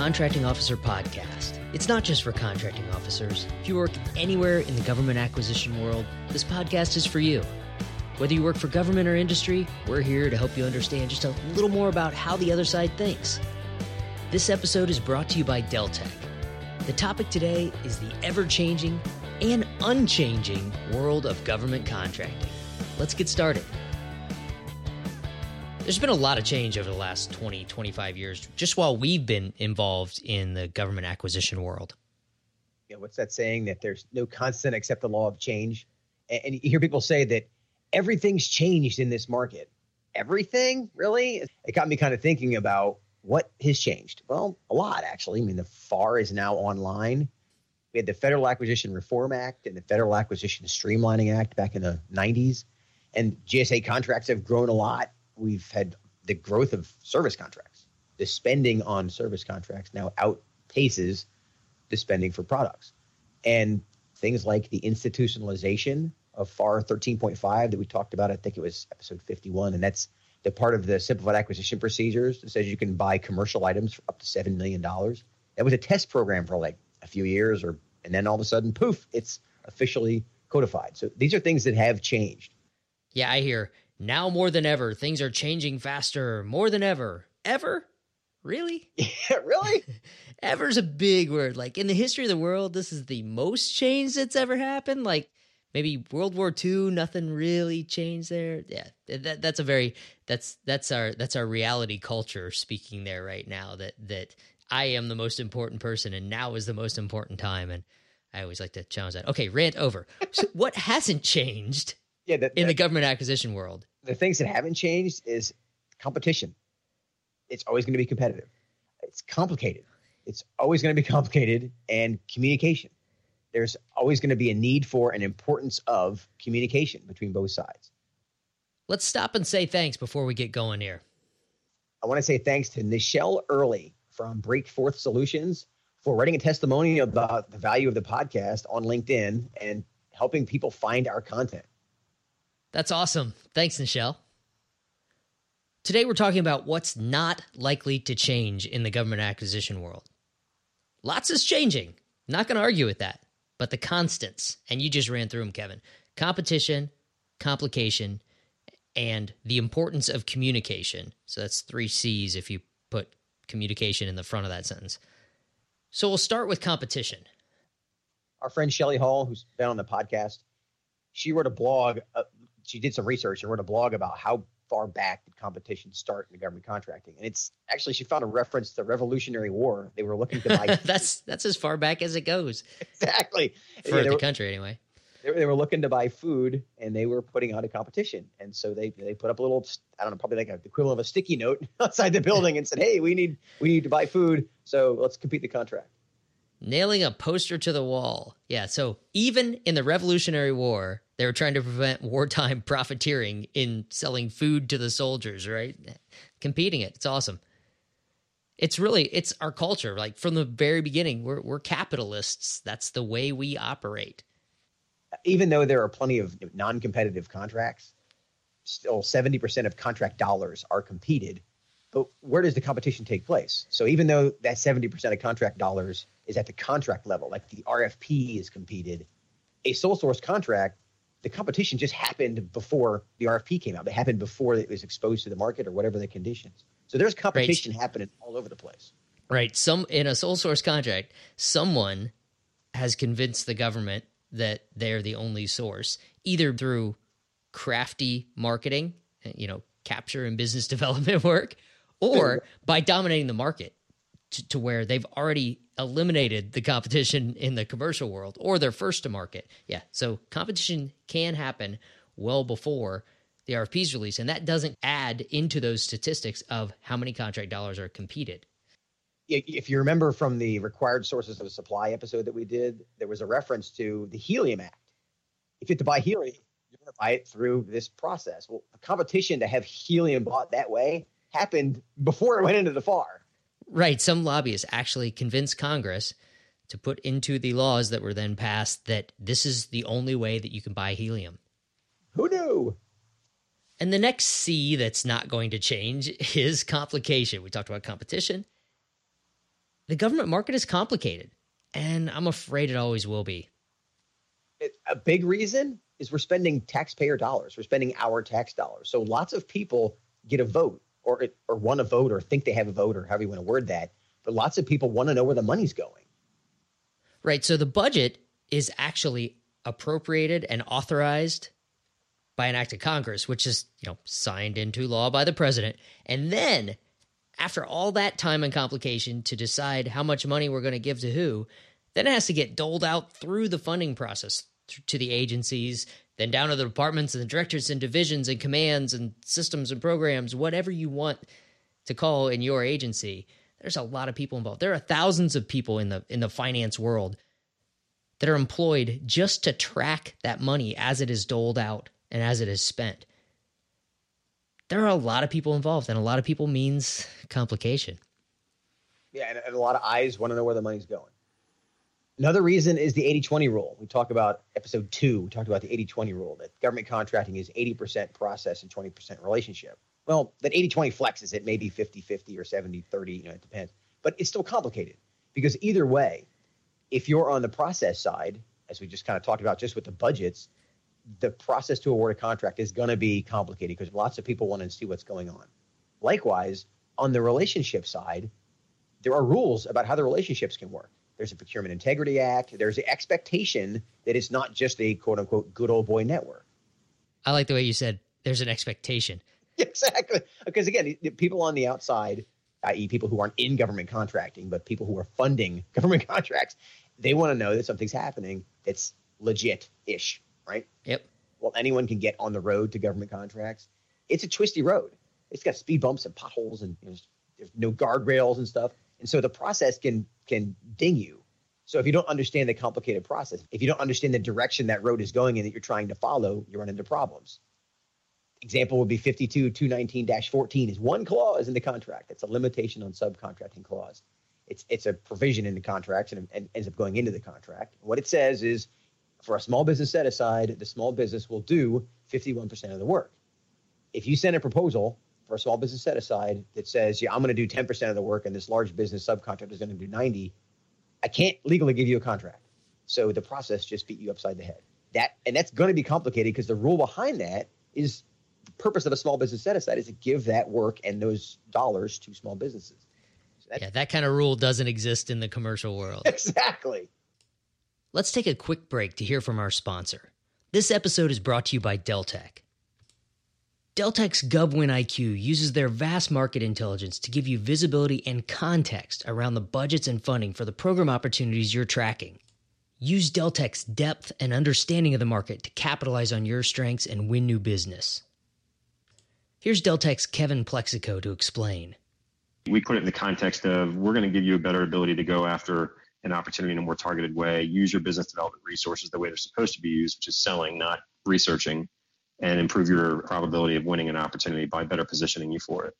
Contracting Officer Podcast. It's not just for contracting officers. If you work anywhere in the government acquisition world, this podcast is for you. Whether you work for government or industry, we're here to help you understand just a little more about how the other side thinks. This episode is brought to you by Deltek. The topic today is the ever changing and unchanging world of government contracting. Let's get started. There's been a lot of change over the last 20, 25 years, just while we've been involved in the government acquisition world. Yeah, what's that saying that there's no constant except the law of change? And, and you hear people say that everything's changed in this market. Everything, really? It got me kind of thinking about what has changed. Well, a lot, actually. I mean, the FAR is now online. We had the Federal Acquisition Reform Act and the Federal Acquisition Streamlining Act back in the 90s. And GSA contracts have grown a lot we've had the growth of service contracts. The spending on service contracts now outpaces the spending for products. And things like the institutionalization of FAR 13.5 that we talked about, I think it was episode 51, and that's the part of the simplified acquisition procedures that says you can buy commercial items for up to $7 million. That was a test program for like a few years, or and then all of a sudden, poof, it's officially codified. So these are things that have changed. Yeah, I hear now more than ever, things are changing faster, more than ever. Ever? Really? Yeah, really? Ever's a big word. Like in the history of the world, this is the most change that's ever happened. Like maybe World War II, nothing really changed there. Yeah, that, that's a very that's that's our that's our reality culture speaking there right now. That that I am the most important person, and now is the most important time. And I always like to challenge that. Okay, rant over. So what hasn't changed? Yeah, that, in the government acquisition world the things that haven't changed is competition. It's always going to be competitive. It's complicated. It's always going to be complicated and communication. There's always going to be a need for an importance of communication between both sides. Let's stop and say thanks before we get going here. I want to say thanks to Nichelle Early from Breakforth Solutions for writing a testimonial about the value of the podcast on LinkedIn and helping people find our content. That's awesome. Thanks, Nichelle. Today, we're talking about what's not likely to change in the government acquisition world. Lots is changing. Not going to argue with that. But the constants, and you just ran through them, Kevin competition, complication, and the importance of communication. So that's three C's if you put communication in the front of that sentence. So we'll start with competition. Our friend Shelly Hall, who's been on the podcast, she wrote a blog uh, she did some research and wrote a blog about how far back did competition start in the government contracting. And it's actually she found a reference to the Revolutionary War. They were looking to buy. that's that's as far back as it goes. Exactly for yeah, the were, country anyway. They were, they were looking to buy food and they were putting out a competition. And so they they put up a little I don't know probably like a, the equivalent of a sticky note outside the building and said, "Hey, we need we need to buy food, so let's compete the contract." Nailing a poster to the wall. Yeah. So even in the Revolutionary War, they were trying to prevent wartime profiteering in selling food to the soldiers, right? Competing it. It's awesome. It's really it's our culture. Like from the very beginning, we're we're capitalists. That's the way we operate. Even though there are plenty of non-competitive contracts, still 70% of contract dollars are competed. But where does the competition take place? So even though that 70% of contract dollars is at the contract level, like the RFP is competed, a sole source contract the competition just happened before the RFP came out. It happened before it was exposed to the market or whatever the conditions. So there's competition right. happening all over the place. Right. Some in a sole source contract, someone has convinced the government that they're the only source, either through crafty marketing, you know, capture and business development work, or by dominating the market to, to where they've already eliminated the competition in the commercial world or they're first to market. Yeah. So competition can happen well before the RFP's release. And that doesn't add into those statistics of how many contract dollars are competed. If you remember from the required sources of supply episode that we did, there was a reference to the Helium Act. If you have to buy helium, you're going to buy it through this process. Well, the competition to have helium bought that way happened before it went into the FAR. Right. Some lobbyists actually convinced Congress to put into the laws that were then passed that this is the only way that you can buy helium. Who knew? And the next C that's not going to change is complication. We talked about competition. the government market is complicated, and I'm afraid it always will be. It, a big reason is we're spending taxpayer dollars. We're spending our tax dollars. So lots of people get a vote or or want to vote or think they have a vote or however you want to word that. But lots of people want to know where the money's going. Right. So the budget is actually appropriated and authorized by an act of Congress, which is, you know, signed into law by the president. And then after all that time and complication to decide how much money we're going to give to who, then it has to get doled out through the funding process to the agencies, then down to the departments and the directors and divisions and commands and systems and programs, whatever you want to call in your agency. There's a lot of people involved. There are thousands of people in the in the finance world that are employed just to track that money as it is doled out and as it is spent. There are a lot of people involved, and a lot of people means complication. Yeah, and, and a lot of eyes want to know where the money's going. Another reason is the 80 20 rule. We talked about episode two, we talked about the 80 20 rule that government contracting is 80% process and 20% relationship. Well, that 80 20 flexes it, maybe 50 50 or 70 30, you know, it depends. But it's still complicated because either way, if you're on the process side, as we just kind of talked about just with the budgets, the process to award a contract is going to be complicated because lots of people want to see what's going on. Likewise, on the relationship side, there are rules about how the relationships can work. There's a Procurement Integrity Act. There's the expectation that it's not just a quote unquote good old boy network. I like the way you said there's an expectation. Exactly. Because again, people on the outside, i.e., people who aren't in government contracting, but people who are funding government contracts, they want to know that something's happening that's legit ish, right? Yep. Well, anyone can get on the road to government contracts. It's a twisty road. It's got speed bumps and potholes and there's, there's no guardrails and stuff. And so the process can can ding you. So if you don't understand the complicated process, if you don't understand the direction that road is going in that you're trying to follow, you run into problems. Example would be 52 219-14 is one clause in the contract. It's a limitation on subcontracting clause. It's it's a provision in the contract and, and ends up going into the contract. What it says is for a small business set aside, the small business will do 51% of the work. If you send a proposal for a small business set aside that says, yeah, I'm going to do 10% of the work and this large business subcontractor is going to do 90, I can't legally give you a contract. So the process just beat you upside the head. That and that's going to be complicated because the rule behind that is the purpose of a small business set aside is to give that work and those dollars to small businesses. So yeah, that kind of rule doesn't exist in the commercial world. Exactly. Let's take a quick break to hear from our sponsor. This episode is brought to you by Deltek. Deltek's GovWin IQ uses their vast market intelligence to give you visibility and context around the budgets and funding for the program opportunities you're tracking. Use Deltek's depth and understanding of the market to capitalize on your strengths and win new business. Here's Deltek's Kevin Plexico to explain. We put it in the context of we're going to give you a better ability to go after an opportunity in a more targeted way, use your business development resources the way they're supposed to be used, which is selling, not researching and improve your probability of winning an opportunity by better positioning you for it.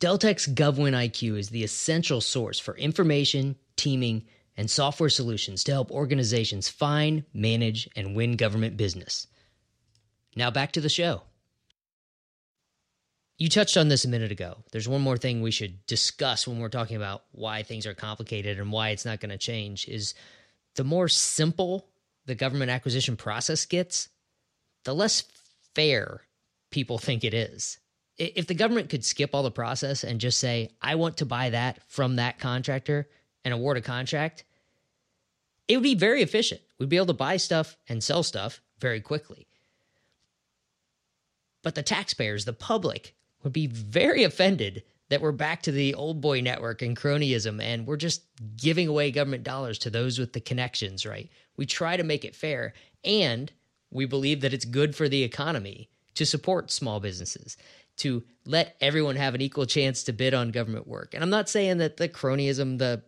Deltek's GovWin IQ is the essential source for information, teaming, and software solutions to help organizations find, manage, and win government business. Now back to the show. You touched on this a minute ago. There's one more thing we should discuss when we're talking about why things are complicated and why it's not going to change is the more simple the government acquisition process gets, the less fair people think it is. If the government could skip all the process and just say, I want to buy that from that contractor and award a contract, it would be very efficient. We'd be able to buy stuff and sell stuff very quickly. But the taxpayers, the public, would be very offended that we're back to the old boy network and cronyism and we're just giving away government dollars to those with the connections, right? We try to make it fair and we believe that it's good for the economy to support small businesses, to let everyone have an equal chance to bid on government work. And I'm not saying that the cronyism, the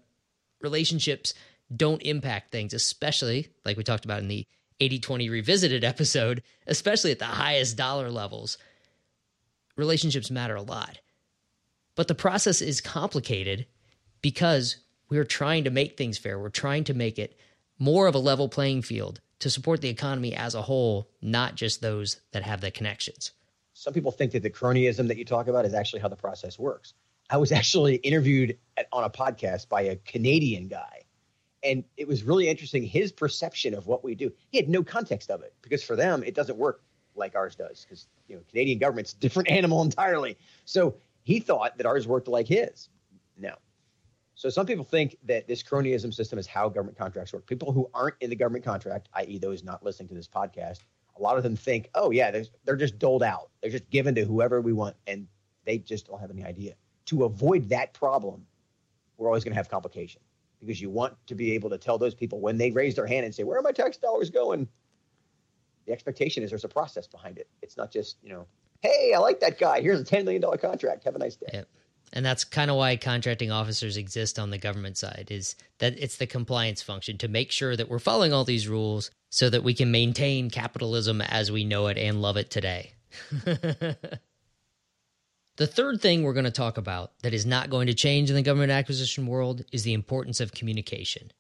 relationships don't impact things, especially like we talked about in the 80 20 revisited episode, especially at the highest dollar levels. Relationships matter a lot. But the process is complicated because we're trying to make things fair. We're trying to make it more of a level playing field to support the economy as a whole, not just those that have the connections. Some people think that the cronyism that you talk about is actually how the process works. I was actually interviewed at, on a podcast by a Canadian guy. And it was really interesting his perception of what we do. He had no context of it because for them, it doesn't work like ours does because you know Canadian government's a different animal entirely. So he thought that ours worked like his. No. So some people think that this cronyism system is how government contracts work. People who aren't in the government contract, i.e., those not listening to this podcast, a lot of them think, oh yeah, they're just doled out. They're just given to whoever we want, and they just don't have any idea. To avoid that problem, we're always going to have complication because you want to be able to tell those people when they raise their hand and say, "Where are my tax dollars going?" The expectation is there's a process behind it. It's not just you know, "Hey, I like that guy. Here's a ten million dollar contract. Have a nice day." Yep. And that's kind of why contracting officers exist on the government side is that it's the compliance function to make sure that we're following all these rules so that we can maintain capitalism as we know it and love it today. The third thing we're going to talk about that is not going to change in the government acquisition world is the importance of communication.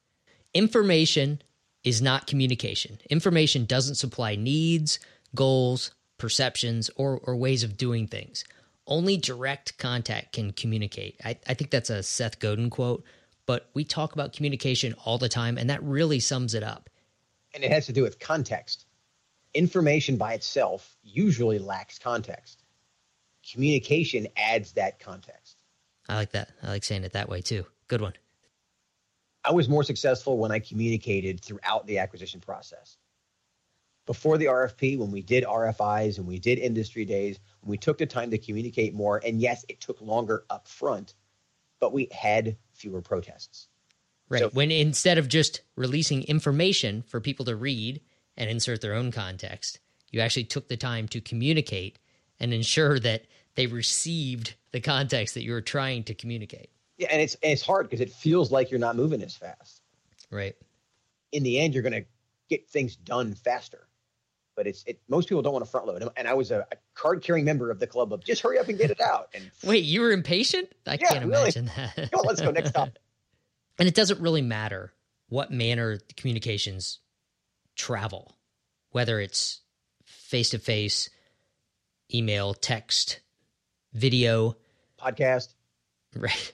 Information is not communication. Information doesn't supply needs, goals, perceptions, or, or ways of doing things. Only direct contact can communicate. I, I think that's a Seth Godin quote, but we talk about communication all the time, and that really sums it up. And it has to do with context. Information by itself usually lacks context communication adds that context. I like that. I like saying it that way too. Good one. I was more successful when I communicated throughout the acquisition process. Before the RFP, when we did RFIs and we did industry days, we took the time to communicate more. And yes, it took longer up front, but we had fewer protests. Right. So, when instead of just releasing information for people to read and insert their own context, you actually took the time to communicate and ensure that they received the context that you were trying to communicate. Yeah, and it's and it's hard because it feels like you're not moving as fast. Right. In the end, you're going to get things done faster, but it's it. Most people don't want to front load. And I was a, a card carrying member of the club of just hurry up and get it out. And wait, you were impatient? I yeah, can't really. imagine that. On, let's go next stop. and it doesn't really matter what manner communications travel, whether it's face to face, email, text, video, podcast. Right.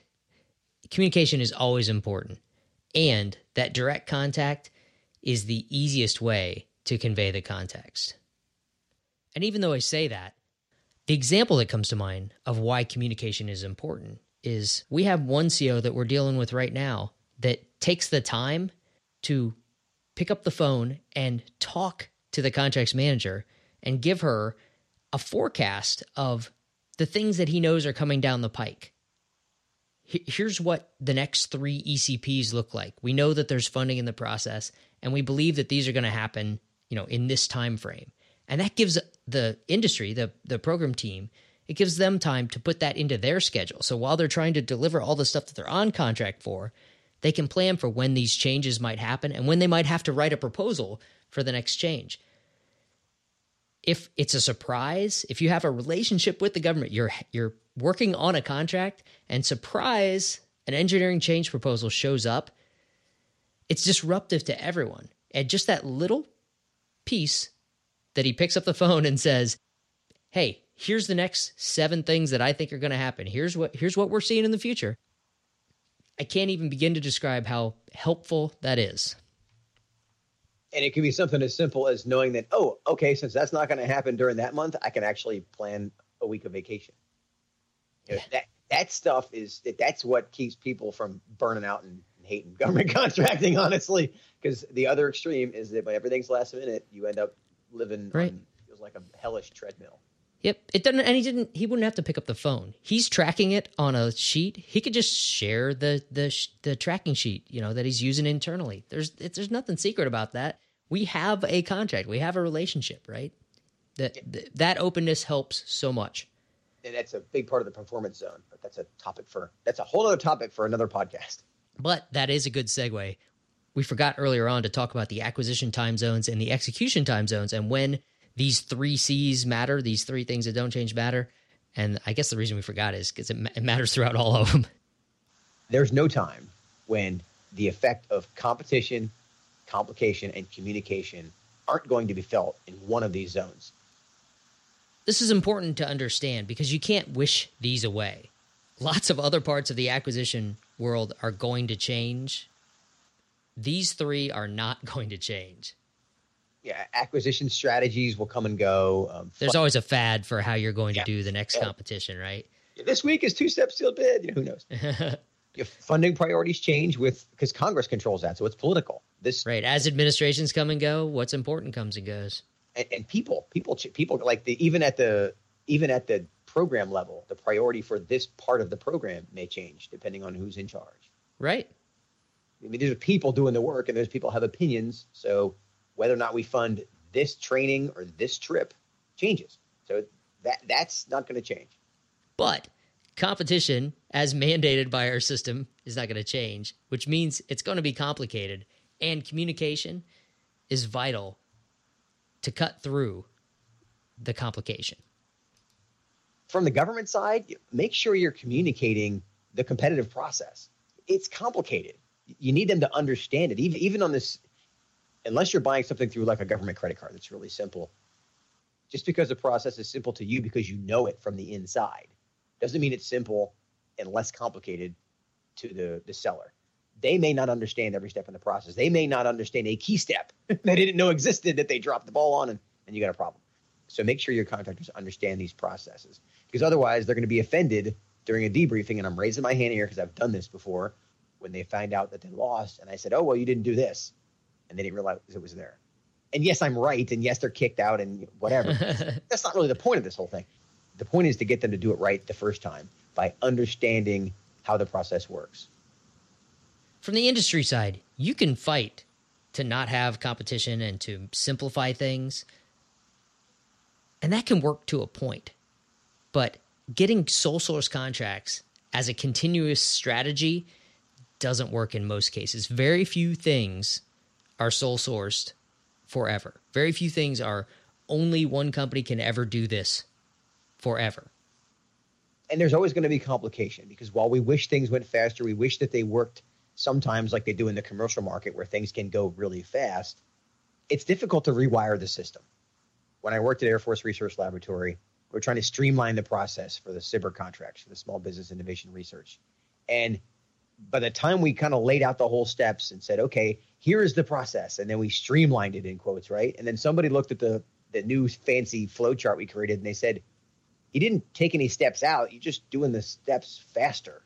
Communication is always important. And that direct contact is the easiest way to convey the context. And even though I say that, the example that comes to mind of why communication is important is we have one CO that we're dealing with right now that takes the time to pick up the phone and talk to the contracts manager and give her a forecast of the things that he knows are coming down the pike. Here's what the next three ECPs look like. We know that there's funding in the process, and we believe that these are going to happen, you know, in this time frame. And that gives the industry, the the program team, it gives them time to put that into their schedule. So while they're trying to deliver all the stuff that they're on contract for, they can plan for when these changes might happen and when they might have to write a proposal for the next change if it's a surprise, if you have a relationship with the government, you're you're working on a contract and surprise an engineering change proposal shows up, it's disruptive to everyone. And just that little piece that he picks up the phone and says, "Hey, here's the next 7 things that I think are going to happen. Here's what here's what we're seeing in the future." I can't even begin to describe how helpful that is. And it can be something as simple as knowing that, oh, okay, since that's not going to happen during that month, I can actually plan a week of vacation. You know, that that stuff is that that's what keeps people from burning out and hating government contracting, honestly. Because the other extreme is that when everything's last minute, you end up living right. on feels like a hellish treadmill. Yep, it doesn't, and he didn't. He wouldn't have to pick up the phone. He's tracking it on a sheet. He could just share the the the tracking sheet, you know, that he's using internally. There's there's nothing secret about that we have a contract, we have a relationship, right? That yeah. that openness helps so much. And that's a big part of the performance zone, but that's a topic for that's a whole other topic for another podcast. But that is a good segue. We forgot earlier on to talk about the acquisition time zones and the execution time zones and when these three C's matter, these three things that don't change matter. And I guess the reason we forgot is because it, it matters throughout all of them. There's no time when the effect of competition complication, and communication aren't going to be felt in one of these zones. This is important to understand because you can't wish these away. lots of other parts of the acquisition world are going to change. These three are not going to change. Yeah, acquisition strategies will come and go. Um, There's always a fad for how you're going yeah. to do the next yeah. competition, right? This week is two step sealed bid. You know, who knows? if funding priorities change with because Congress controls that, so it's political. This right as administrations come and go, what's important comes and goes. And, and people, people, people like the even at the even at the program level, the priority for this part of the program may change depending on who's in charge. Right. I mean, there's people doing the work, and there's people have opinions. So whether or not we fund this training or this trip changes. So that that's not going to change. But competition, as mandated by our system, is not going to change, which means it's going to be complicated. And communication is vital to cut through the complication. From the government side, make sure you're communicating the competitive process. It's complicated. You need them to understand it. Even, even on this, unless you're buying something through like a government credit card that's really simple, just because the process is simple to you because you know it from the inside doesn't mean it's simple and less complicated to the, the seller. They may not understand every step in the process. They may not understand a key step they didn't know existed that they dropped the ball on, and, and you got a problem. So make sure your contractors understand these processes because otherwise they're going to be offended during a debriefing. And I'm raising my hand here because I've done this before when they find out that they lost. And I said, Oh, well, you didn't do this. And they didn't realize it was there. And yes, I'm right. And yes, they're kicked out and whatever. That's not really the point of this whole thing the point is to get them to do it right the first time by understanding how the process works. From the industry side, you can fight to not have competition and to simplify things. And that can work to a point. But getting sole source contracts as a continuous strategy doesn't work in most cases. Very few things are sole sourced forever. Very few things are only one company can ever do this forever. And there's always going to be complication because while we wish things went faster, we wish that they worked sometimes like they do in the commercial market where things can go really fast. It's difficult to rewire the system. When I worked at Air Force Research Laboratory, we are trying to streamline the process for the SBIR contracts for the Small Business Innovation Research. And by the time we kind of laid out the whole steps and said, okay, here is the process, and then we streamlined it in quotes, right? And then somebody looked at the the new fancy flow chart we created and they said, you didn't take any steps out. You're just doing the steps faster.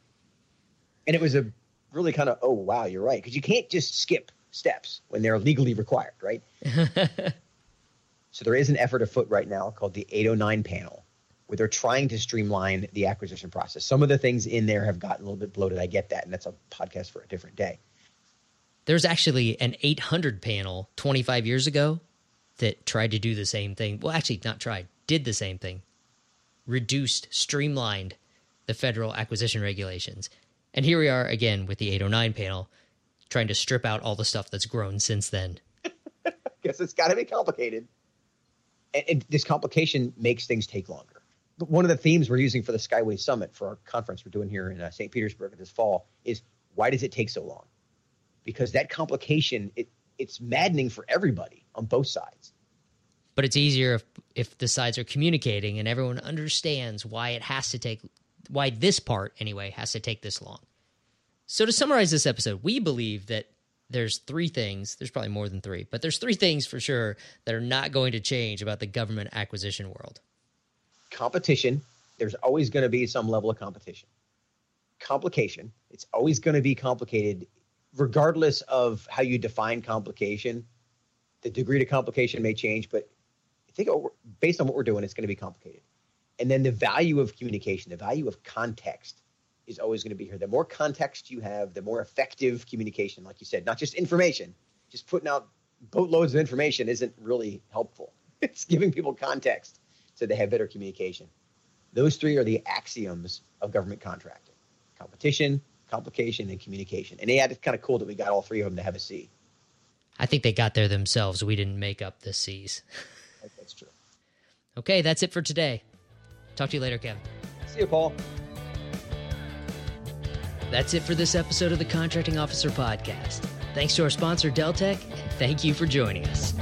And it was a really kind of, oh, wow, you're right. Because you can't just skip steps when they're legally required, right? so there is an effort afoot right now called the 809 panel where they're trying to streamline the acquisition process. Some of the things in there have gotten a little bit bloated. I get that. And that's a podcast for a different day. There's actually an 800 panel 25 years ago that tried to do the same thing. Well, actually, not tried, did the same thing reduced, streamlined the federal acquisition regulations. And here we are again with the 809 panel trying to strip out all the stuff that's grown since then. Guess it's got to be complicated. And, and, this complication makes things take longer. But one of the themes we're using for the Skyway Summit for our conference we're doing here in uh, St. Petersburg this fall is why does it take so long? Because that complication, it, it's maddening for everybody on both sides but it's easier if if the sides are communicating and everyone understands why it has to take why this part anyway has to take this long. So to summarize this episode, we believe that there's three things, there's probably more than 3, but there's three things for sure that are not going to change about the government acquisition world. Competition, there's always going to be some level of competition. Complication, it's always going to be complicated regardless of how you define complication. The degree to complication may change, but I think based on what we're doing, it's going to be complicated. And then the value of communication, the value of context is always going to be here. The more context you have, the more effective communication, like you said, not just information, just putting out boatloads of information isn't really helpful. It's giving people context so they have better communication. Those three are the axioms of government contracting competition, complication, and communication. And yeah, it's kind of cool that we got all three of them to have a C. I think they got there themselves. We didn't make up the C's. That's true. Okay, that's it for today. Talk to you later, Kevin. See you, Paul. That's it for this episode of the Contracting Officer Podcast. Thanks to our sponsor, Deltek, and thank you for joining us.